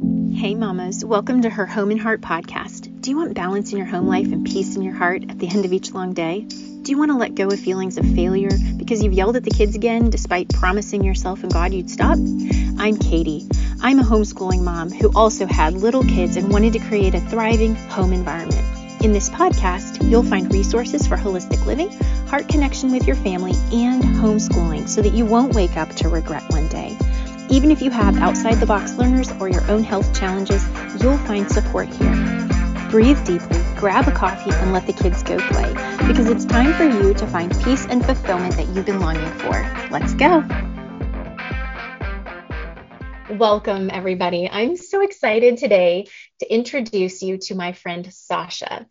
Hey, mamas, welcome to her Home and Heart podcast. Do you want balance in your home life and peace in your heart at the end of each long day? Do you want to let go of feelings of failure because you've yelled at the kids again despite promising yourself and God you'd stop? I'm Katie. I'm a homeschooling mom who also had little kids and wanted to create a thriving home environment. In this podcast, you'll find resources for holistic living, heart connection with your family, and homeschooling so that you won't wake up to regret one day. Even if you have outside the box learners or your own health challenges, you'll find support here. Breathe deeply, grab a coffee, and let the kids go play because it's time for you to find peace and fulfillment that you've been longing for. Let's go. Welcome, everybody. I'm so excited today to introduce you to my friend Sasha.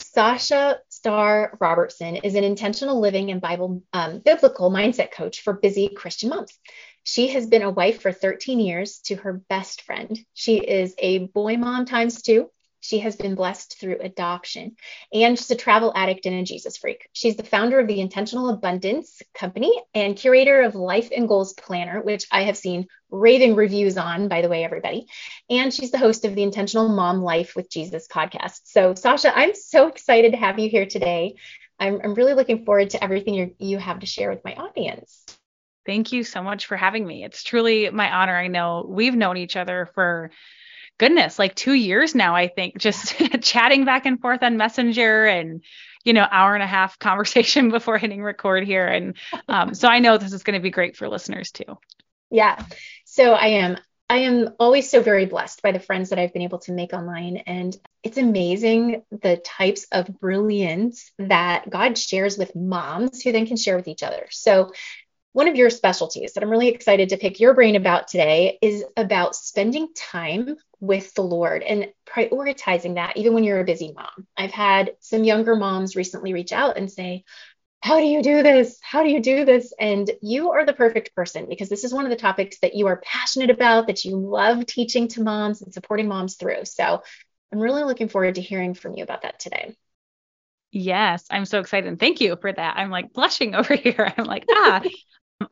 Sasha Star Robertson is an intentional living and Bible um, biblical mindset coach for busy Christian moms. She has been a wife for 13 years to her best friend. She is a boy mom times two. She has been blessed through adoption and she's a travel addict and a Jesus freak. She's the founder of the Intentional Abundance Company and curator of Life and Goals Planner, which I have seen raving reviews on, by the way, everybody. And she's the host of the Intentional Mom Life with Jesus podcast. So, Sasha, I'm so excited to have you here today. I'm, I'm really looking forward to everything you have to share with my audience. Thank you so much for having me. It's truly my honor. I know we've known each other for goodness, like two years now, I think, just chatting back and forth on Messenger and, you know, hour and a half conversation before hitting record here. And um, so I know this is going to be great for listeners too. Yeah. So I am. I am always so very blessed by the friends that I've been able to make online. And it's amazing the types of brilliance that God shares with moms who then can share with each other. So one of your specialties that I'm really excited to pick your brain about today is about spending time with the Lord and prioritizing that even when you're a busy mom. I've had some younger moms recently reach out and say, How do you do this? How do you do this? And you are the perfect person because this is one of the topics that you are passionate about, that you love teaching to moms and supporting moms through. So I'm really looking forward to hearing from you about that today. Yes, I'm so excited. And thank you for that. I'm like blushing over here. I'm like, ah,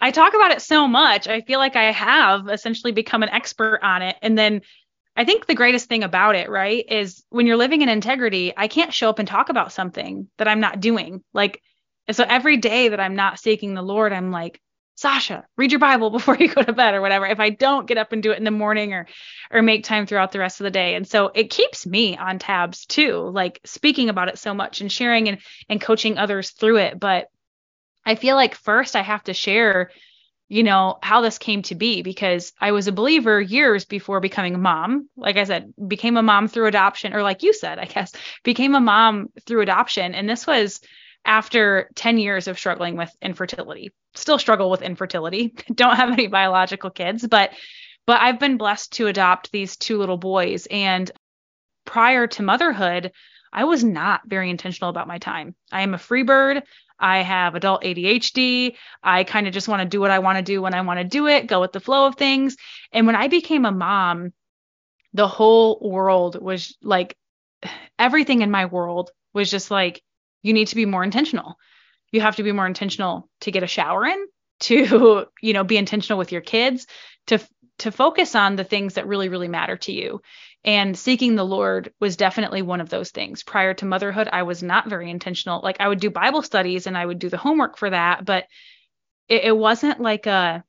I talk about it so much. I feel like I have essentially become an expert on it. And then I think the greatest thing about it, right, is when you're living in integrity, I can't show up and talk about something that I'm not doing. Like, so every day that I'm not seeking the Lord, I'm like, Sasha, read your Bible before you go to bed or whatever. If I don't get up and do it in the morning or or make time throughout the rest of the day. And so it keeps me on tabs too, like speaking about it so much and sharing and and coaching others through it. But I feel like first I have to share, you know, how this came to be because I was a believer years before becoming a mom. Like I said, became a mom through adoption, or like you said, I guess, became a mom through adoption. And this was after 10 years of struggling with infertility. Still struggle with infertility. Don't have any biological kids, but but I've been blessed to adopt these two little boys and prior to motherhood, I was not very intentional about my time. I am a free bird. I have adult ADHD. I kind of just want to do what I want to do when I want to do it, go with the flow of things. And when I became a mom, the whole world was like everything in my world was just like, you need to be more intentional. You have to be more intentional to get a shower in, to, you know, be intentional with your kids, to to focus on the things that really really matter to you. And seeking the lord was definitely one of those things. Prior to motherhood i was not very intentional. Like i would do bible studies and i would do the homework for that but it, it wasn't like a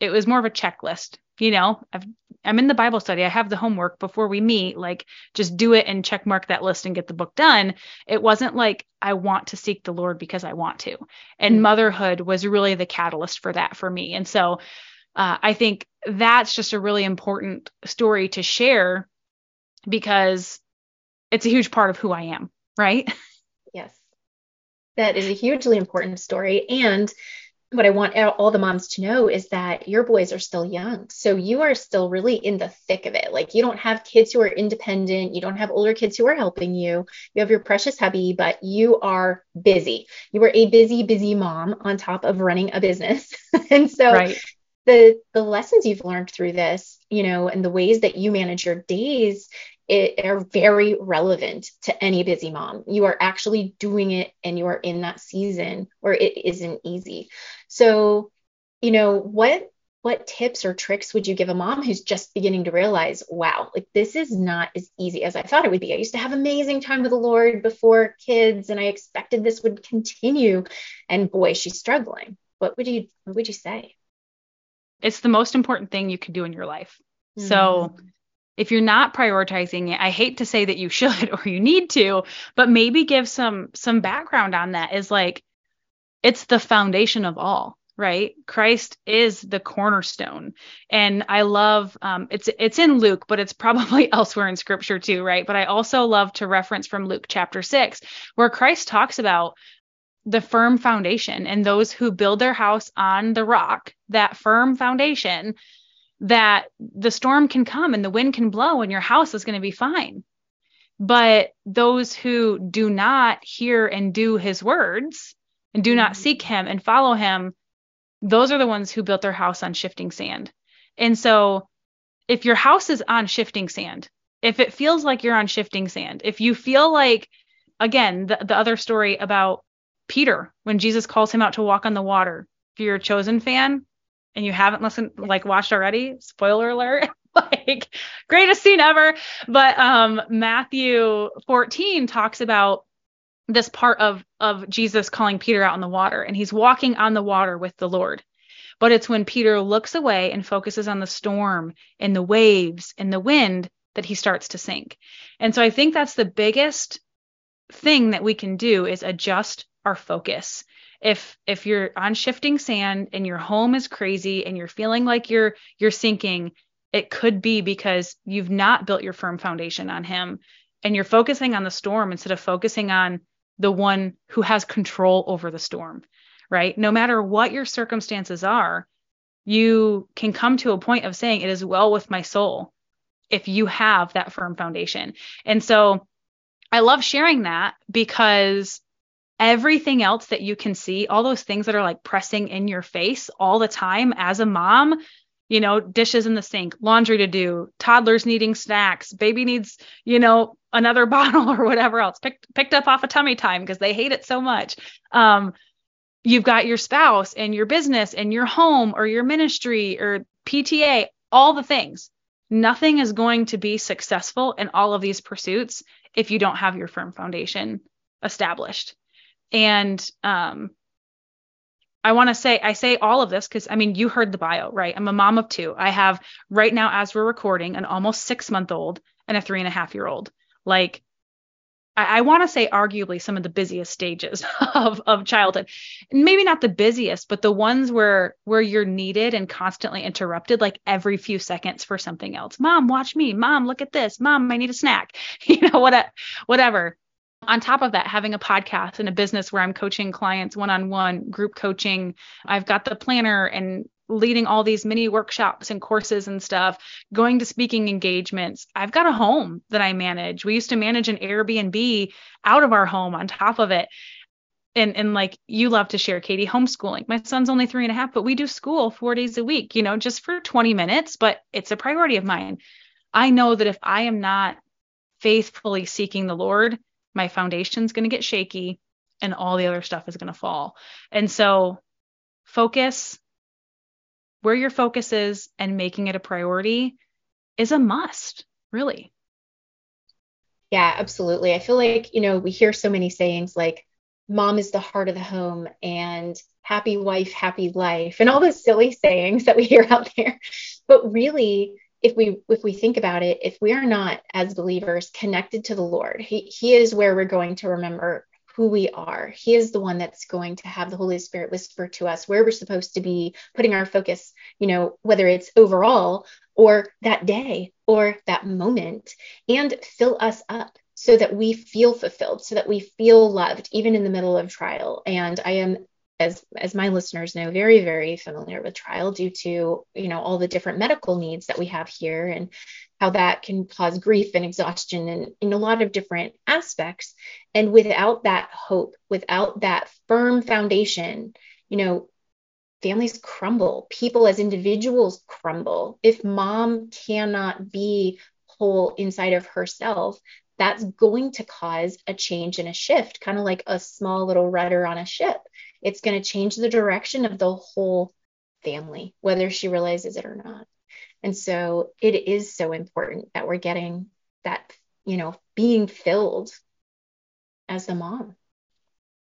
it was more of a checklist you know? I've, i'm in the bible study. I have the homework before we meet. Like just do it and check mark that list and get the book done. It wasn't like i want to seek the lord because i want to. And mm-hmm. motherhood was really the catalyst for that for me. And so uh, I think that's just a really important story to share because it's a huge part of who I am, right? Yes. That is a hugely important story. And what I want all the moms to know is that your boys are still young. So you are still really in the thick of it. Like you don't have kids who are independent. You don't have older kids who are helping you. You have your precious hubby, but you are busy. You are a busy, busy mom on top of running a business. and so right the the lessons you've learned through this you know and the ways that you manage your days it, are very relevant to any busy mom you are actually doing it and you are in that season where it isn't easy so you know what what tips or tricks would you give a mom who's just beginning to realize, wow, like this is not as easy as I thought it would be? I used to have amazing time with the Lord before kids, and I expected this would continue. And boy, she's struggling. What would you what would you say? It's the most important thing you can do in your life. Mm-hmm. So if you're not prioritizing it, I hate to say that you should or you need to, but maybe give some some background on that is like it's the foundation of all right christ is the cornerstone and i love um, it's it's in luke but it's probably elsewhere in scripture too right but i also love to reference from luke chapter 6 where christ talks about the firm foundation and those who build their house on the rock that firm foundation that the storm can come and the wind can blow and your house is going to be fine but those who do not hear and do his words and do not mm-hmm. seek him and follow him those are the ones who built their house on shifting sand. And so if your house is on shifting sand, if it feels like you're on shifting sand, if you feel like, again, the, the other story about Peter when Jesus calls him out to walk on the water, if you're a chosen fan and you haven't listened, like watched already, spoiler alert, like greatest scene ever. But um, Matthew 14 talks about this part of of Jesus calling Peter out on the water and he's walking on the water with the Lord. But it's when Peter looks away and focuses on the storm and the waves and the wind that he starts to sink. And so I think that's the biggest thing that we can do is adjust our focus. If if you're on shifting sand and your home is crazy and you're feeling like you're you're sinking, it could be because you've not built your firm foundation on him and you're focusing on the storm instead of focusing on the one who has control over the storm, right? No matter what your circumstances are, you can come to a point of saying, It is well with my soul if you have that firm foundation. And so I love sharing that because everything else that you can see, all those things that are like pressing in your face all the time as a mom, you know, dishes in the sink, laundry to do, toddlers needing snacks, baby needs, you know, another bottle or whatever else, picked picked up off a tummy time because they hate it so much. Um, you've got your spouse and your business and your home or your ministry or PTA, all the things. Nothing is going to be successful in all of these pursuits if you don't have your firm foundation established. And um, I want to say, I say all of this because I mean, you heard the bio, right? I'm a mom of two. I have right now, as we're recording, an almost six month old and a three and a half year old. Like, I, I want to say arguably some of the busiest stages of, of childhood. Maybe not the busiest, but the ones where where you're needed and constantly interrupted, like every few seconds for something else. Mom, watch me. Mom, look at this. Mom, I need a snack. You know, what, whatever on top of that, having a podcast and a business where I'm coaching clients one on one, group coaching, I've got the planner and leading all these mini workshops and courses and stuff, going to speaking engagements. I've got a home that I manage. We used to manage an Airbnb out of our home on top of it. And, and like you love to share, Katie, homeschooling. My son's only three and a half, but we do school four days a week, you know, just for 20 minutes, but it's a priority of mine. I know that if I am not faithfully seeking the Lord, my foundation's going to get shaky and all the other stuff is going to fall. And so focus where your focus is and making it a priority is a must, really. Yeah, absolutely. I feel like, you know, we hear so many sayings like mom is the heart of the home and happy wife, happy life, and all those silly sayings that we hear out there. But really, if we if we think about it if we are not as believers connected to the lord he, he is where we're going to remember who we are. He is the one that's going to have the holy spirit whisper to us where we're supposed to be putting our focus you know whether it's overall or that day or that moment and fill us up so that we feel fulfilled so that we feel loved even in the middle of trial. And i am as as my listeners know very very familiar with trial due to you know all the different medical needs that we have here and how that can cause grief and exhaustion and in a lot of different aspects. And without that hope without that firm foundation you know families crumble people as individuals crumble. If mom cannot be whole inside of herself that's going to cause a change and a shift kind of like a small little rudder on a ship it's going to change the direction of the whole family, whether she realizes it or not. And so it is so important that we're getting that, you know, being filled as a mom.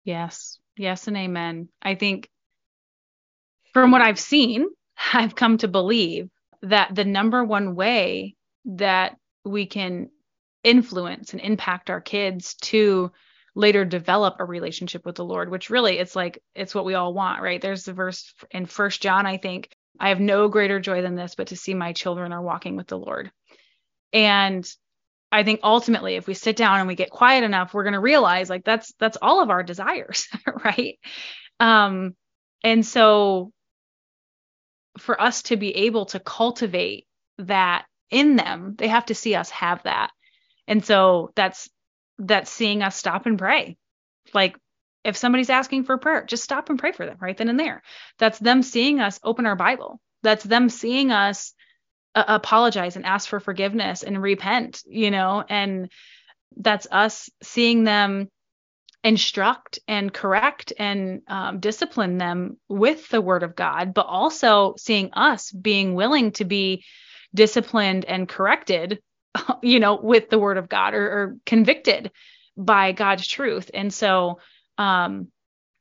Yes. Yes and amen. I think from what I've seen, I've come to believe that the number one way that we can influence and impact our kids to later develop a relationship with the Lord, which really it's like it's what we all want, right? There's the verse in First John, I think, I have no greater joy than this, but to see my children are walking with the Lord. And I think ultimately, if we sit down and we get quiet enough, we're going to realize like that's that's all of our desires, right? Um, and so for us to be able to cultivate that in them, they have to see us have that. And so that's that's seeing us stop and pray. Like if somebody's asking for prayer, just stop and pray for them right then and there. That's them seeing us open our Bible. That's them seeing us uh, apologize and ask for forgiveness and repent, you know, and that's us seeing them instruct and correct and um, discipline them with the word of God, but also seeing us being willing to be disciplined and corrected, you know, with the word of God or, or convicted by God's truth. And so, um,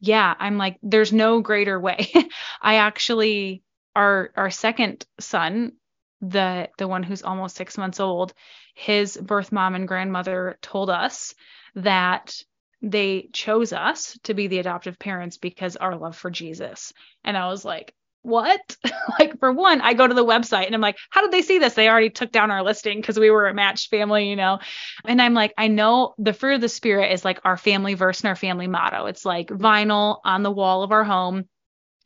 yeah, I'm like, there's no greater way. I actually, our our second son, the the one who's almost six months old, his birth mom and grandmother told us that they chose us to be the adoptive parents because our love for Jesus. And I was like, what? like for one, I go to the website and I'm like, how did they see this? They already took down our listing because we were a matched family, you know. And I'm like, I know the fruit of the spirit is like our family verse and our family motto. It's like vinyl on the wall of our home.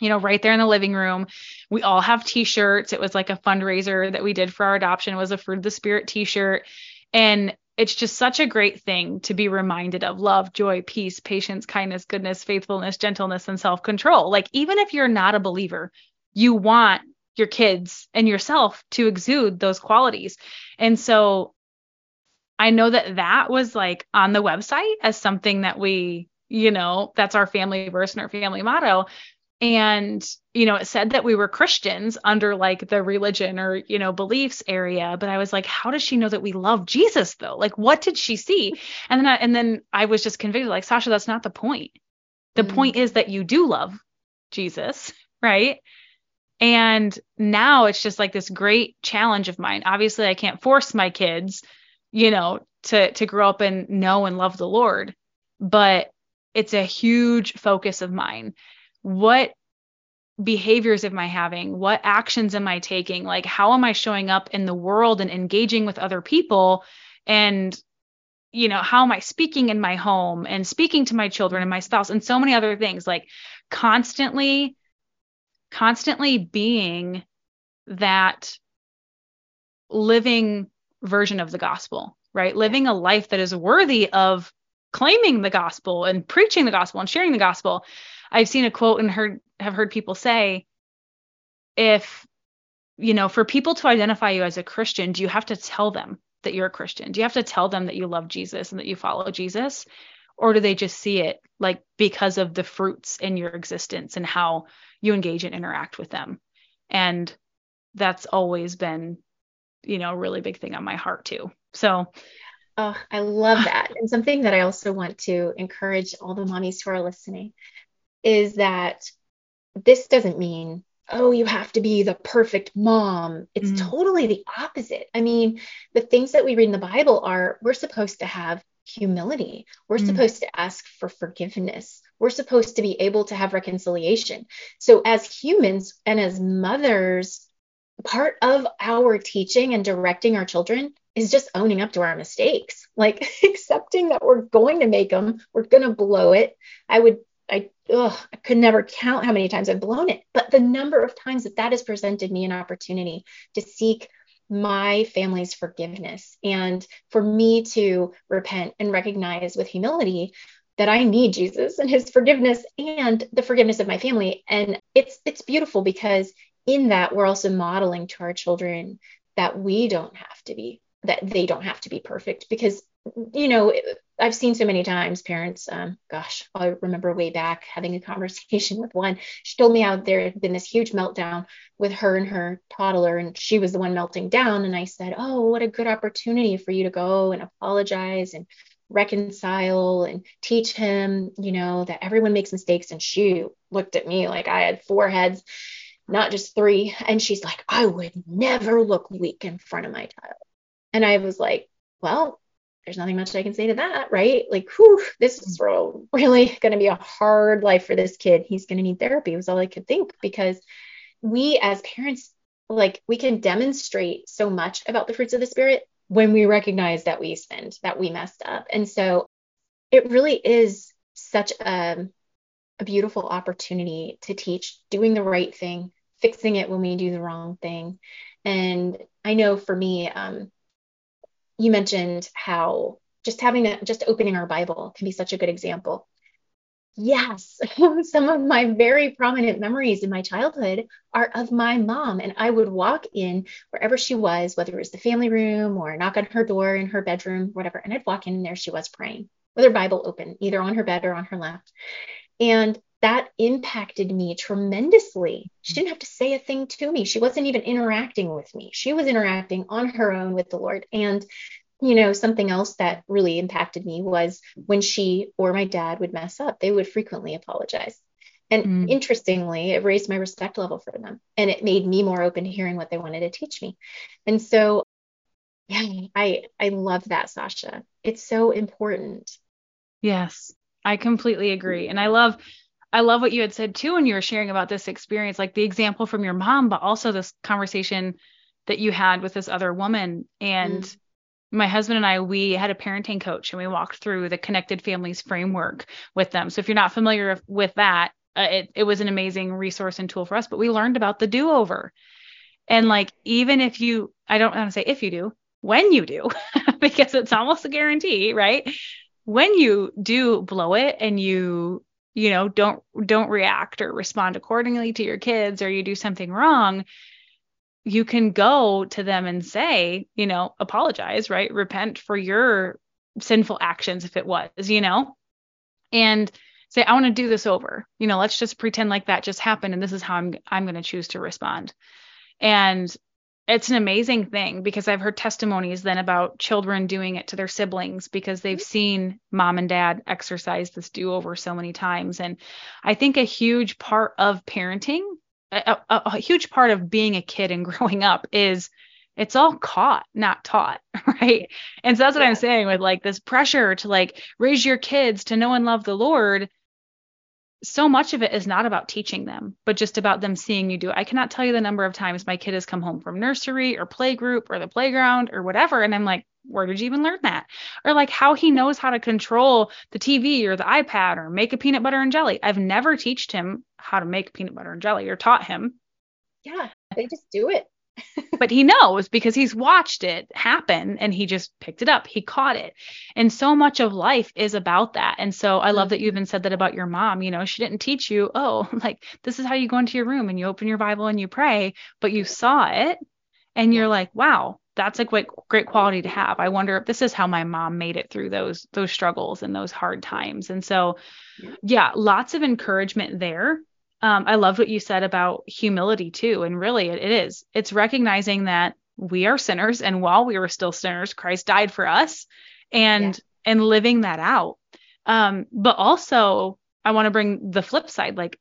You know, right there in the living room. We all have t-shirts. It was like a fundraiser that we did for our adoption it was a fruit of the spirit t-shirt. And it's just such a great thing to be reminded of love, joy, peace, patience, kindness, goodness, faithfulness, gentleness, and self control. Like, even if you're not a believer, you want your kids and yourself to exude those qualities. And so I know that that was like on the website as something that we, you know, that's our family verse and our family motto and you know it said that we were christians under like the religion or you know beliefs area but i was like how does she know that we love jesus though? Like what did she see? And then i and then i was just convicted like sasha that's not the point. The mm. point is that you do love jesus right? And now it's just like this great challenge of mine. Obviously i can't force my kids you know to to grow up and know and love the lord but it's a huge focus of mine what behaviors am I having? What actions am I taking? Like, how am I showing up in the world and engaging with other people? And, you know, how am I speaking in my home and speaking to my children and my spouse and so many other things? Like, constantly, constantly being that living version of the gospel, right? Living a life that is worthy of claiming the gospel and preaching the gospel and sharing the gospel. I've seen a quote and heard have heard people say if you know, for people to identify you as a Christian, do you have to tell them that you're a Christian? Do you have to tell them that you love Jesus and that you follow Jesus? Or do they just see it like because of the fruits in your existence and how you engage and interact with them? And that's always been, you know, a really big thing on my heart too. So Oh, I love that. And something that I also want to encourage all the mommies who are listening is that this doesn't mean, oh, you have to be the perfect mom. It's mm. totally the opposite. I mean, the things that we read in the Bible are we're supposed to have humility, we're mm. supposed to ask for forgiveness. We're supposed to be able to have reconciliation. So, as humans and as mothers, part of our teaching and directing our children is just owning up to our mistakes, like accepting that we're going to make them, we're going to blow it. I would, I, ugh, I could never count how many times I've blown it, but the number of times that that has presented me an opportunity to seek my family's forgiveness and for me to repent and recognize with humility that I need Jesus and his forgiveness and the forgiveness of my family. And it's it's beautiful because in that we're also modeling to our children that we don't have to be that they don't have to be perfect because you know, I've seen so many times parents, um, gosh, I remember way back having a conversation with one. She told me how there had been this huge meltdown with her and her toddler, and she was the one melting down. And I said, Oh, what a good opportunity for you to go and apologize and reconcile and teach him, you know, that everyone makes mistakes. And she looked at me like I had four heads, not just three. And she's like, I would never look weak in front of my child. And I was like, well, there's nothing much I can say to that, right? Like, whew, this is really going to be a hard life for this kid. He's going to need therapy, was all I could think because we as parents, like, we can demonstrate so much about the fruits of the Spirit when we recognize that we sinned, that we messed up. And so it really is such a, a beautiful opportunity to teach doing the right thing, fixing it when we do the wrong thing. And I know for me, um, you mentioned how just having a, just opening our Bible can be such a good example. Yes, some of my very prominent memories in my childhood are of my mom. And I would walk in wherever she was, whether it was the family room or knock on her door in her bedroom, whatever. And I'd walk in and there she was praying with her Bible open, either on her bed or on her lap. And that impacted me tremendously. She didn't have to say a thing to me. She wasn't even interacting with me. She was interacting on her own with the Lord. And, you know, something else that really impacted me was when she or my dad would mess up, they would frequently apologize. And mm. interestingly, it raised my respect level for them and it made me more open to hearing what they wanted to teach me. And so, yeah, I I love that, Sasha. It's so important. Yes, I completely agree. And I love I love what you had said too when you were sharing about this experience, like the example from your mom, but also this conversation that you had with this other woman. And mm. my husband and I, we had a parenting coach and we walked through the connected families framework with them. So if you're not familiar with that, uh, it, it was an amazing resource and tool for us, but we learned about the do over. And like, even if you, I don't want to say if you do, when you do, because it's almost a guarantee, right? When you do blow it and you you know don't don't react or respond accordingly to your kids or you do something wrong you can go to them and say you know apologize right? Repent for your sinful actions if it was you know? And say i want to do this over. You know let's just pretend like that just happened and this is how i'm i'm going to choose to respond. And it's an amazing thing because I've heard testimonies then about children doing it to their siblings because they've mm-hmm. seen mom and dad exercise this do over so many times. And I think a huge part of parenting, a, a, a huge part of being a kid and growing up is it's all caught, not taught, right? And so that's what yeah. I'm saying with like this pressure to like raise your kids to know and love the Lord so much of it is not about teaching them, but just about them seeing you do it. I cannot tell you the number of times my kid has come home from nursery or playgroup or the playground or whatever. And I'm like, where did you even learn that? Or like how he knows how to control the TV or the iPad or make a peanut butter and jelly. I've never taught him how to make peanut butter and jelly or taught him. Yeah, they just do it but he knows because he's watched it happen and he just picked it up. He caught it. And so much of life is about that. And so I love that you even said that about your mom. You know, she didn't teach you, oh, like this is how you go into your room and you open your Bible and you pray, but you saw it and you're like, wow, that's a great great quality to have. I wonder if this is how my mom made it through those those struggles and those hard times. And so yeah, lots of encouragement there um, I loved what you said about humility too. And really, it, it is. It's recognizing that we are sinners, and while we were still sinners, Christ died for us, and yeah. and living that out. Um, but also, I want to bring the flip side. Like,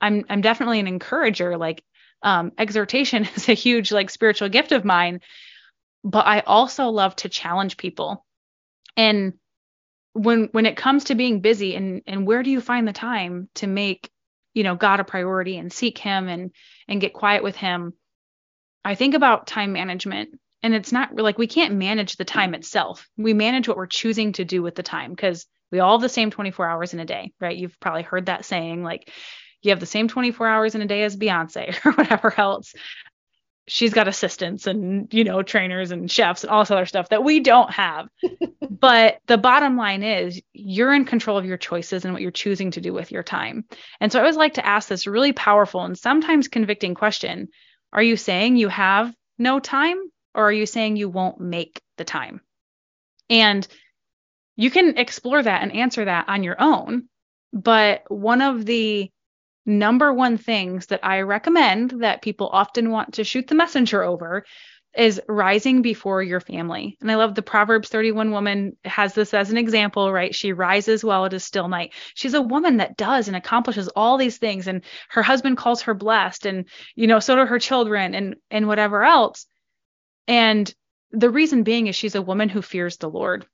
I'm I'm definitely an encourager. Like, um, exhortation is a huge like spiritual gift of mine. But I also love to challenge people. And when when it comes to being busy and and where do you find the time to make you know God a priority and seek him and and get quiet with him I think about time management. And it's not like we can't manage the time itself. We manage what we're choosing to do with the time because we all have the same 24 hours in a day right? You've probably heard that saying like you have the same 24 hours in a day as Beyonce or whatever else she's got assistants and you know trainers and chefs and all this other stuff that we don't have. But the bottom line is you're in control of your choices and what you're choosing to do with your time. And so i always like to ask this really powerful and sometimes convicting question. Are you saying you have no time or are you saying you won't make the time? And you can explore that and answer that on your own. But one of the number one things that I recommend that people often want to shoot the messenger over is rising before your family. And I love the Proverbs 31 woman has this as an example, right? She rises while it is still night. She's a woman that does and accomplishes all these things and her husband calls her blessed and you know so do her children and and whatever else. And the reason being is she's a woman who fears the Lord.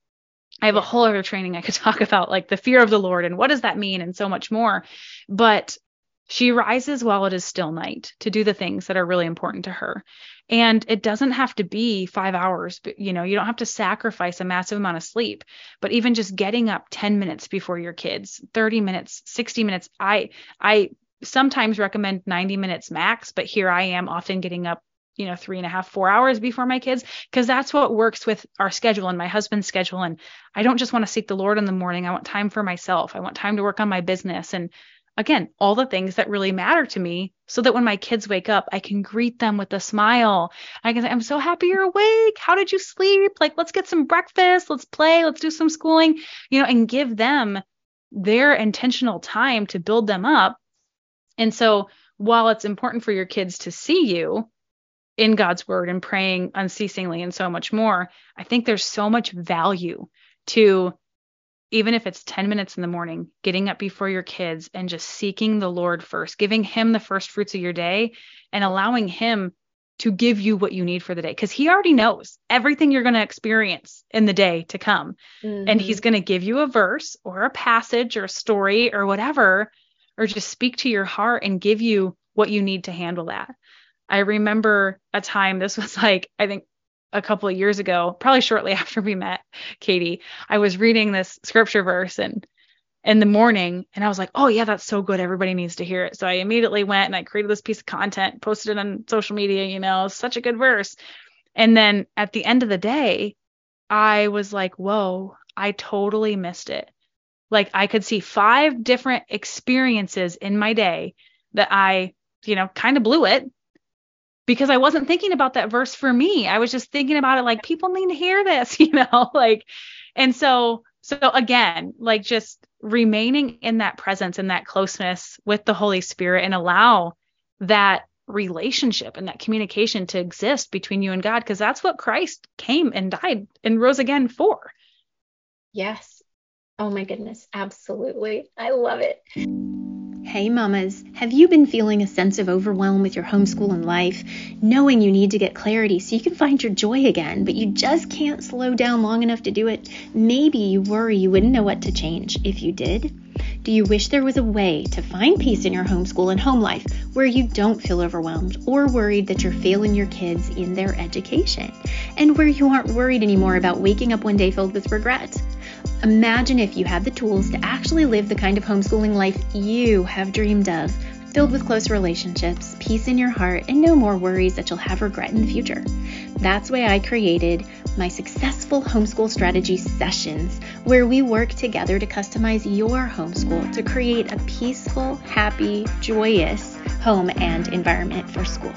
I have a whole other training I could talk about, like the fear of the Lord and what does that mean and so much more. But she rises while it is still night to do the things that are really important to her. And it doesn't have to be five hours, but you know, you don't have to sacrifice a massive amount of sleep, but even just getting up 10 minutes before your kids, 30 minutes, 60 minutes. I, I sometimes recommend 90 minutes max, but here I am often getting up you know three and a half four hours before my kids because that's what works with our schedule and my husband's schedule and i don't just want to seek the lord in the morning i want time for myself i want time to work on my business and again all the things that really matter to me so that when my kids wake up i can greet them with a smile. I can say i'm so happy you're awake. How did you sleep? Like let's get some breakfast. Let's play. Let's do some schooling you know and give them their intentional time to build them up. And so while it's important for your kids to see you in God's word and praying unceasingly and so much more, I think there's so much value to even if it's 10 minutes in the morning, getting up before your kids and just seeking the Lord first, giving Him the first fruits of your day and allowing Him to give you what you need for the day because He already knows everything you're going to experience in the day to come. Mm-hmm. And He's going to give you a verse or a passage or a story or whatever, or just speak to your heart and give you what you need to handle that. I remember a time, this was like, I think a couple of years ago, probably shortly after we met, Katie, I was reading this scripture verse and in the morning and I was like, oh yeah, that's so good. Everybody needs to hear it. So I immediately went and I created this piece of content, posted it on social media, you know, such a good verse. And then at the end of the day, I was like, whoa, I totally missed it. Like I could see five different experiences in my day that I, you know, kind of blew it because I wasn't thinking about that verse for me. I was just thinking about it like people need to hear this, you know, like and so so again, like just remaining in that presence and that closeness with the Holy Spirit and allow that relationship and that communication to exist between you and God because that's what Christ came and died and rose again for. Yes. Oh my goodness, absolutely. I love it. Hey, mamas, have you been feeling a sense of overwhelm with your homeschooling life, knowing you need to get clarity so you can find your joy again, but you just can't slow down long enough to do it? Maybe you worry you wouldn't know what to change if you did. Do you wish there was a way to find peace in your homeschool and home life where you don't feel overwhelmed or worried that you're failing your kids in their education? And where you aren't worried anymore about waking up one day filled with regret? Imagine if you had the tools to actually live the kind of homeschooling life you have dreamed of, filled with close relationships, peace in your heart, and no more worries that you'll have regret in the future. That's why I created my successful homeschool strategy sessions, where we work together to customize your homeschool to create a peaceful, happy, joyous home and environment for school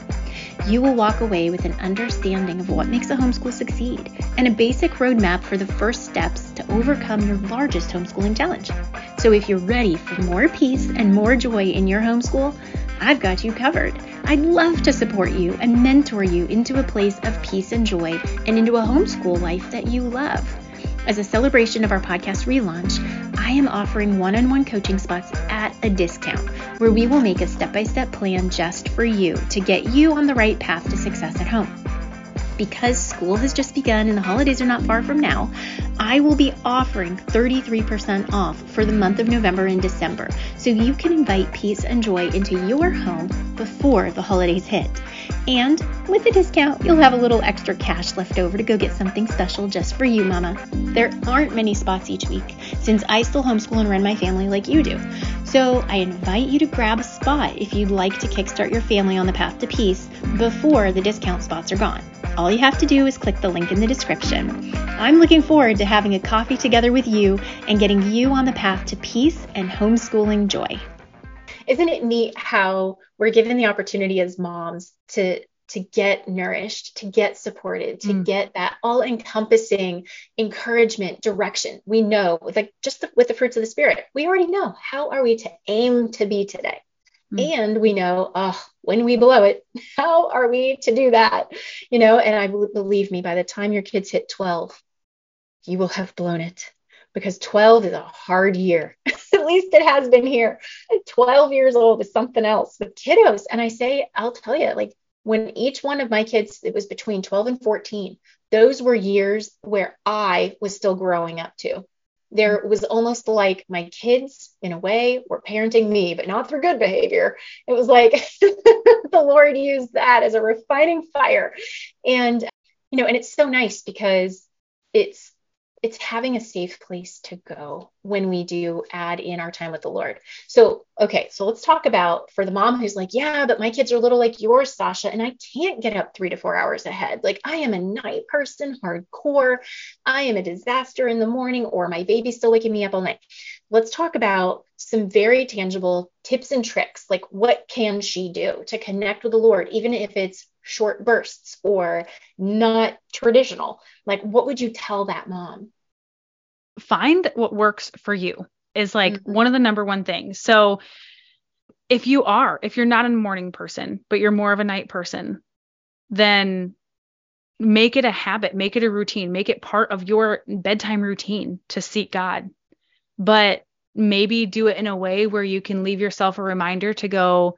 you will walk away with an understanding of what makes a homeschool succeed and a basic roadmap for the first steps to overcome your largest homeschooling challenge. So if you're ready for more peace and more joy in your homeschool, I've got you covered. I'd love to support you and mentor you into a place of peace and joy and into a homeschool life that you love. As a celebration of our podcast relaunch, I am offering one on one coaching spots at a discount where we will make a step by step plan just for you to get you on the right path to success at home. Because school has just begun and the holidays are not far from now, I will be offering 33% off for the month of November and December so you can invite peace and joy into your home before the holidays hit. And with the discount, you'll have a little extra cash left over to go get something special just for you, Mama. There aren't many spots each week since I still homeschool and run my family like you do. So I invite you to grab a spot if you'd like to kickstart your family on the path to peace before the discount spots are gone. All you have to do is click the link in the description. I'm looking forward to having a coffee together with you and getting you on the path to peace and homeschooling joy isn't it neat how we're given the opportunity as moms to to get nourished, to get supported, to mm. get that all encompassing encouragement, direction. We know, like just the, with the fruits of the Spirit, we already know how are we to aim to be today. Mm. And we know, oh, when we blow it, how are we to do that? You know, and I believe me, by the time your kids hit 12, you will have blown it because 12 is a hard year. At least it has been here. 12 years old is something else with kiddos. And I say, I'll tell you, like when each one of my kids, it was between 12 and 14, those were years where I was still growing up too. There was almost like my kids, in a way, were parenting me, but not through good behavior. It was like the Lord used that as a refining fire. And, you know, and it's so nice because it's it's having a safe place to go when we do add in our time with the Lord. So, okay, so let's talk about for the mom who's like, yeah, but my kids are little like yours, Sasha, and I can't get up three to four hours ahead. Like, I am a night person, hardcore. I am a disaster in the morning, or my baby's still waking me up all night. Let's talk about some very tangible tips and tricks. Like, what can she do to connect with the Lord, even if it's short bursts or not traditional? Like, what would you tell that mom? Find what works for you is like mm-hmm. one of the number one things. So, if you are, if you're not a morning person, but you're more of a night person, then make it a habit, make it a routine, make it part of your bedtime routine to seek God. But maybe do it in a way where you can leave yourself a reminder to go,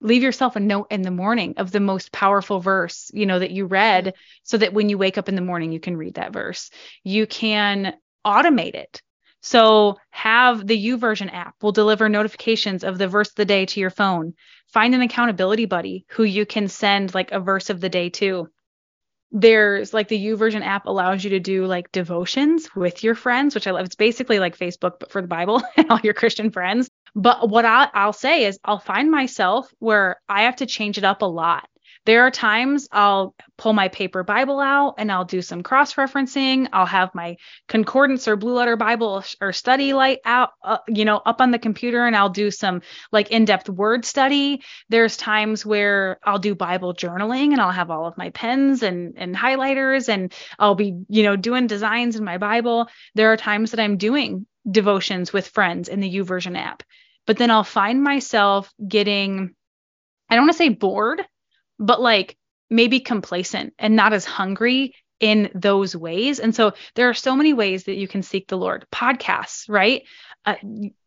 leave yourself a note in the morning of the most powerful verse, you know, that you read so that when you wake up in the morning, you can read that verse. You can automate it. So have the YouVersion app will deliver notifications of the verse of the day to your phone. Find an accountability buddy who you can send like a verse of the day to there's like the YouVersion app allows you to do like devotions with your friends, which I love. It's basically like Facebook, but for the Bible and all your Christian friends. But what I, I'll say is I'll find myself where I have to change it up a lot. There are times I'll pull my paper Bible out and I'll do some cross referencing. I'll have my concordance or blue letter Bible or StudyLight out, uh, you know, up on the computer and I'll do some like in depth word study. There's times where I'll do Bible journaling and I'll have all of my pens and, and highlighters and I'll be, you know, doing designs in my Bible. There are times that I'm doing devotions with friends in the YouVersion app. But then I'll find myself getting, I don't want to say bored but like maybe complacent and not as hungry in those ways. And so there are so many ways that you can seek the Lord. Podcasts, right? Uh,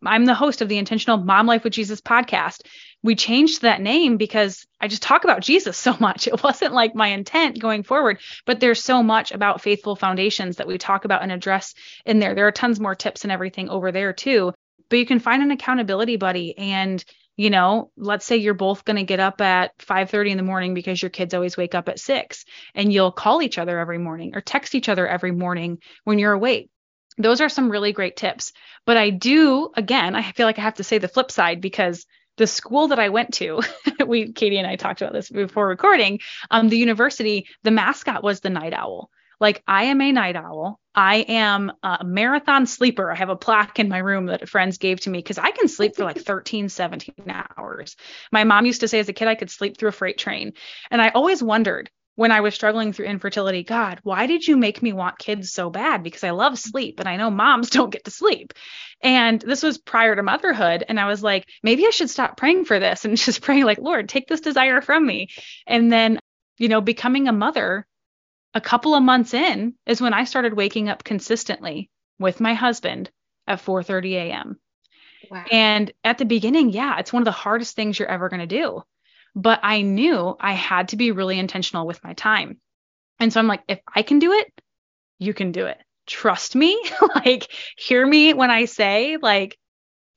I'm the host of the Intentional Mom Life with Jesus podcast. We changed that name because I just talk about Jesus so much. It wasn't like my intent going forward, but there's so much about faithful foundations that we talk about and address in there. There are tons more tips and everything over there too. But you can find an accountability buddy and you know let's say you're both going to get up at 5:30 in the morning because your kids always wake up at 6 and you'll call each other every morning or text each other every morning when you're awake those are some really great tips but i do again i feel like i have to say the flip side because the school that I went to, we Katie and I talked about this before recording. Um, the university, the mascot was the night owl. Like I am a night owl. I am a marathon sleeper. I have a plaque in my room that friends gave to me because I can sleep for like 13, 17 hours. My mom used to say as a kid I could sleep through a freight train. And I always wondered when I was struggling through infertility, God, why did you make me want kids so bad? Because I love sleep and I know moms don't get to sleep. And this was prior to motherhood. And I was like, maybe I should stop praying for this and just pray, like, Lord, take this desire from me. And then, you know, becoming a mother a couple of months in is when I started waking up consistently with my husband at 4:30 a.m. Wow. And at the beginning, yeah, it's one of the hardest things you're ever going to do. But I knew I had to be really intentional with my time. And so I'm like, if I can do it, you can do it. Trust me. like, hear me when I say, like,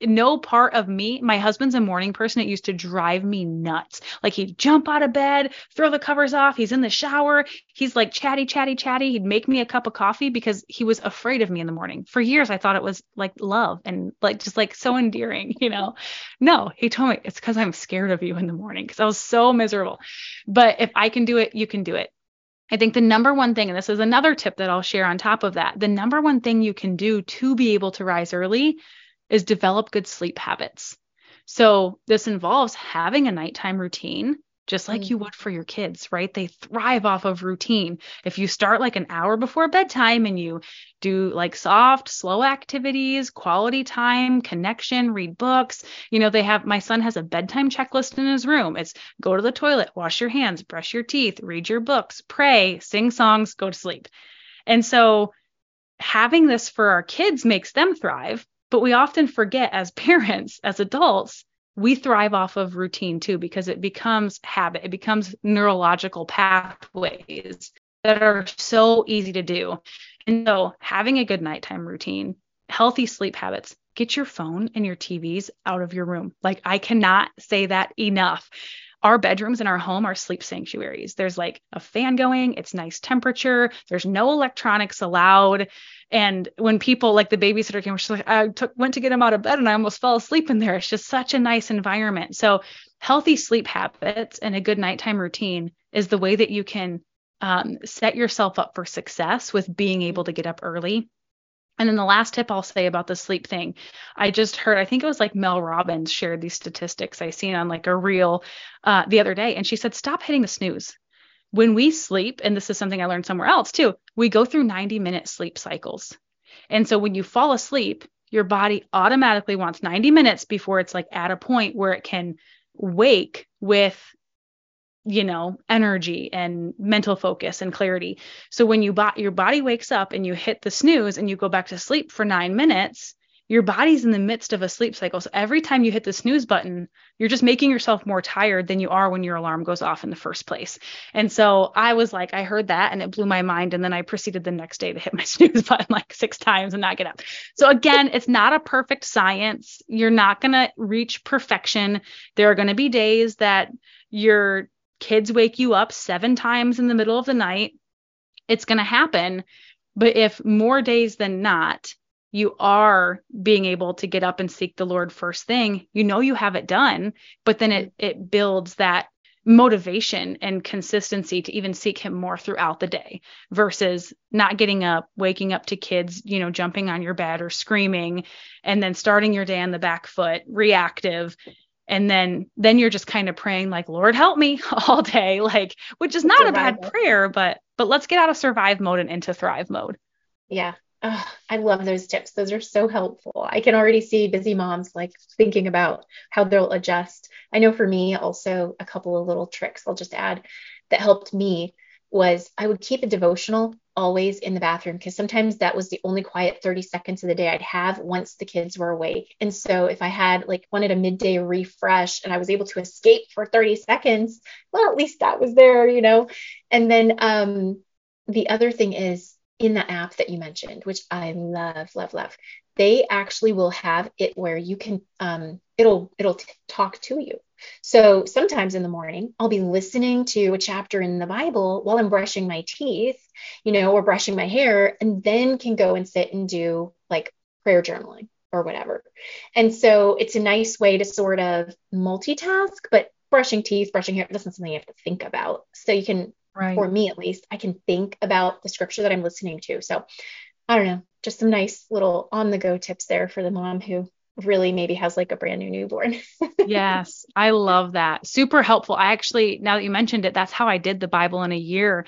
no part of me, my husband's a morning person. It used to drive me nuts. Like he'd jump out of bed, throw the covers off. He's in the shower. He's like chatty, chatty, chatty. He'd make me a cup of coffee because he was afraid of me in the morning. For years, I thought it was like love and like just like so endearing, you know? No, he told me it's because I'm scared of you in the morning because I was so miserable. But if I can do it, you can do it. I think the number one thing, and this is another tip that I'll share on top of that, the number one thing you can do to be able to rise early is develop good sleep habits. So this involves having a nighttime routine just like mm. you would for your kids, right? They thrive off of routine. If you start like an hour before bedtime and you do like soft, slow activities, quality time, connection, read books, you know, they have my son has a bedtime checklist in his room. It's go to the toilet, wash your hands, brush your teeth, read your books, pray, sing songs, go to sleep. And so having this for our kids makes them thrive, but we often forget as parents, as adults, we thrive off of routine too because it becomes habit, it becomes neurological pathways that are so easy to do. And so, having a good nighttime routine, healthy sleep habits, get your phone and your TVs out of your room. Like, I cannot say that enough. Our bedrooms in our home are sleep sanctuaries. There's like a fan going, it's nice temperature, there's no electronics allowed. And when people like the babysitter came, she's like, I took went to get him out of bed and I almost fell asleep in there. It's just such a nice environment. So healthy sleep habits and a good nighttime routine is the way that you can um, set yourself up for success with being able to get up early. And then the last tip I'll say about the sleep thing, I just heard, I think it was like Mel Robbins shared these statistics I seen on like a reel uh, the other day. And she said, stop hitting the snooze when we sleep, and this is something I learned somewhere else too, we go through 90 minute sleep cycles. And so when you fall asleep, your body automatically wants 90 minutes before it's like at a point where it can wake with you know energy and mental focus and clarity so when you bo- your body wakes up and you hit the snooze and you go back to sleep for 9 minutes your body's in the midst of a sleep cycle. So every time you hit the snooze button, you're just making yourself more tired than you are when your alarm goes off in the first place. And so I was like, I heard that and it blew my mind. And then I proceeded the next day to hit my snooze button like six times and not get up. So again, it's not a perfect science. You're not going to reach perfection. There are going to be days that your kids wake you up seven times in the middle of the night. It's going to happen. But if more days than not, you are being able to get up and seek the Lord first thing, you know you have it done, but then it it builds that motivation and consistency to even seek him more throughout the day versus not getting up, waking up to kids, you know, jumping on your bed or screaming and then starting your day on the back foot, reactive and then then you're just kind of praying like lord help me all day like which is not survival. a bad prayer but but let's get out of survive mode and into thrive mode yeah Oh, I love those tips. Those are so helpful. I can already see busy moms like thinking about how they'll adjust. I know for me, also a couple of little tricks I'll just add that helped me was I would keep a devotional always in the bathroom because sometimes that was the only quiet 30 seconds of the day I'd have once the kids were awake. And so if I had like wanted a midday refresh and I was able to escape for 30 seconds, well, at least that was there, you know. And then um, the other thing is in the app that you mentioned, which I love, love, love, they actually will have it where you can, um, it'll, it'll t- talk to you. So sometimes in the morning, I'll be listening to a chapter in the Bible while I'm brushing my teeth, you know, or brushing my hair, and then can go and sit and do like prayer journaling or whatever. And so it's a nice way to sort of multitask, but brushing teeth, brushing hair, that's not something you have to think about. So you can right. for me at least, I can think about the scripture that I'm listening to. So I don't know, just some nice little on the go tips there for the mom who really maybe has like a brand new newborn. yes, I love that. Super helpful. I actually, now that you mentioned it, that's how I did the Bible in a year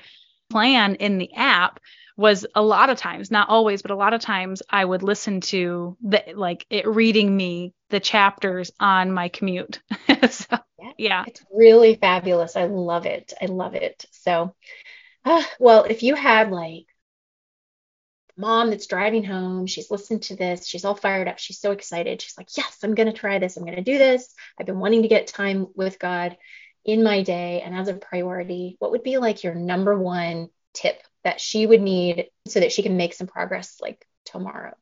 plan in the app was a lot of times, not always, but a lot of times I would listen to the like it reading me the chapters on my commute. so yeah. It's really fabulous. I love it. I love it. So, uh, well, if you had like mom that's driving home, she's listened to this, she's all fired up, she's so excited. She's like, yes, I'm going to try this. I'm going to do this. I've been wanting to get time with God in my day and as a priority. What would be like your number one tip that she would need so that she can make some progress like tomorrow?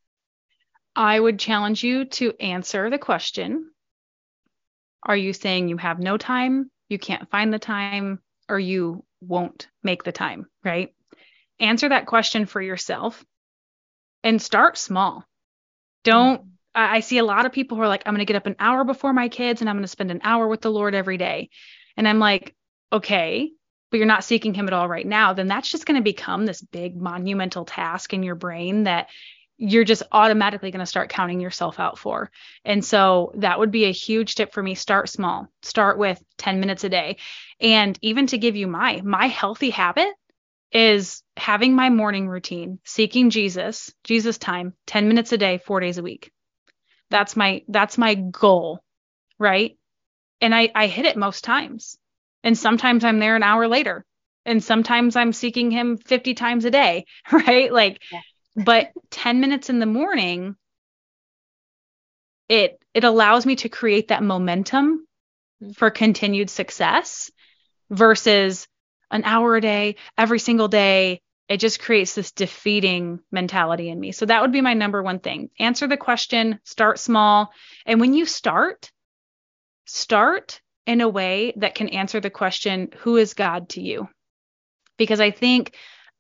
I would challenge you to answer the question are you saying you have no time, you can't find the time, or you won't make the time, right? Answer that question for yourself and start small. Don't, mm-hmm. I see a lot of people who are like, I'm going to get up an hour before my kids and I'm going to spend an hour with the Lord every day. And I'm like, okay, but you're not seeking Him at all right now. Then that's just going to become this big monumental task in your brain that you're just automatically going to start counting yourself out for. And so that would be a huge tip for me. Start small. Start with 10 minutes a day. And even to give you my my healthy habit is having my morning routine, seeking Jesus, Jesus time, 10 minutes a day, 4 days a week. That's my that's my goal, right? And I I hit it most times. And sometimes I'm there an hour later. And sometimes I'm seeking him 50 times a day, right? Like yeah but 10 minutes in the morning it it allows me to create that momentum for continued success versus an hour a day every single day it just creates this defeating mentality in me. So that would be my number one thing. Answer the question start small. And when you start start in a way that can answer the question who is god to you? Because i think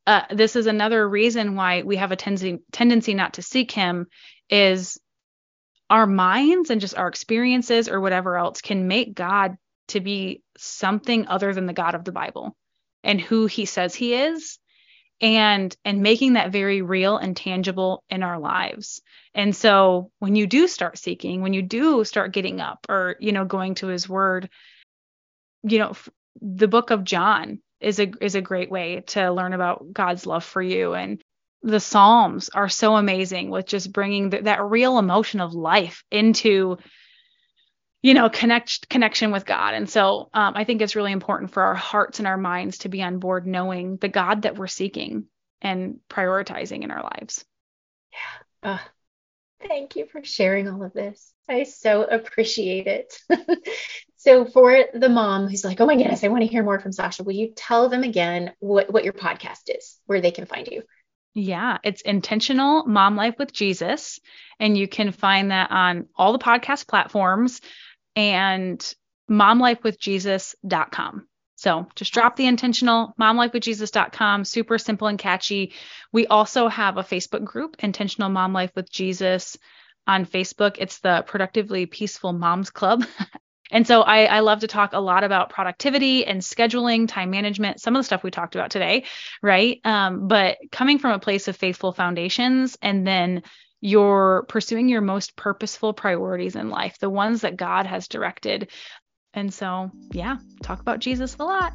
uh, this is another reason why we have a tendency tendency not to seek him is our minds and just our experiences or whatever else can make God to be something other than the God of the Bible and who he says he is and and making that very real and tangible in our lives. And so when you do start seeking, when you do start getting up or you know going to his word, you know the book of John is a is a great way to learn about God's love for you. And the psalms are so amazing with just bringing the, that real emotion of life into you know connect connection with god. And so um, i think it's really important for our hearts and our minds to be on board knowing the god that we're seeking and prioritizing in our lives. Yeah. Uh, thank you for sharing all of this. I so appreciate it So for the mom who's like, oh my goodness, I want to hear more from Sasha, will you tell them again what, what your podcast is, where they can find you? Yeah, it's Intentional Mom Life with Jesus. And you can find that on all the podcast platforms and momlifewithjesus.com. So just drop the intentional momlifewithjesus.com. Super simple and catchy. We also have a Facebook group, Intentional Mom Life with Jesus on Facebook. It's the Productively Peaceful Moms Club. And so I, I love to talk a lot about productivity and scheduling, time management, some of the stuff we talked about today, right? Um, but coming from a place of faithful foundations and then you're pursuing your most purposeful priorities in life, the ones that God has directed. And so, yeah, talk about Jesus a lot.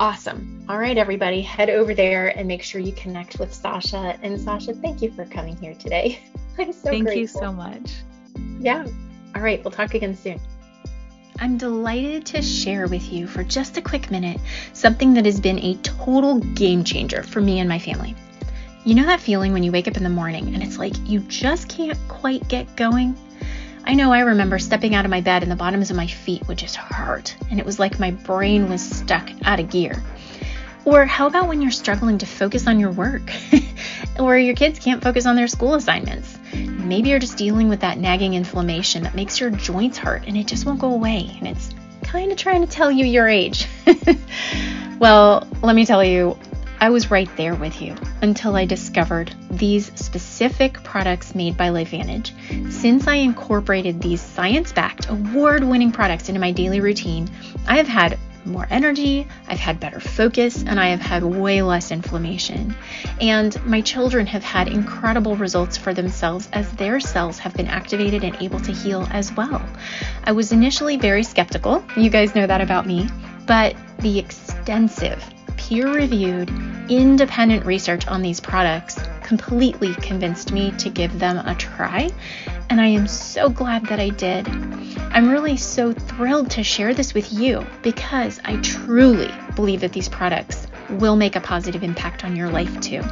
Awesome. All right, everybody, head over there and make sure you connect with Sasha. And Sasha, thank you for coming here today. I'm so Thank grateful. you so much. Yeah. All right, we'll talk again soon. I'm delighted to share with you for just a quick minute something that has been a total game changer for me and my family. You know that feeling when you wake up in the morning and it's like you just can't quite get going? I know I remember stepping out of my bed and the bottoms of my feet would just hurt, and it was like my brain was stuck out of gear. Or how about when you're struggling to focus on your work? or your kids can't focus on their school assignments? Maybe you're just dealing with that nagging inflammation that makes your joints hurt and it just won't go away and it's kind of trying to tell you your age. well, let me tell you, I was right there with you until I discovered these specific products made by LifeVantage. Since I incorporated these science backed, award winning products into my daily routine, I have had more energy, I've had better focus, and I have had way less inflammation. And my children have had incredible results for themselves as their cells have been activated and able to heal as well. I was initially very skeptical, you guys know that about me, but the extensive, peer reviewed, independent research on these products completely convinced me to give them a try, and I am so glad that I did. I'm really so thrilled to share this with you because I truly believe that these products will make a positive impact on your life too.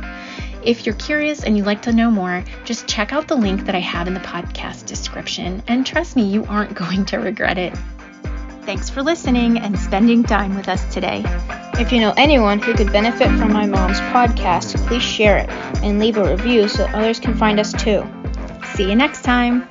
If you're curious and you'd like to know more, just check out the link that I have in the podcast description, and trust me, you aren't going to regret it. Thanks for listening and spending time with us today. If you know anyone who could benefit from my mom's podcast, please share it and leave a review so others can find us too. See you next time.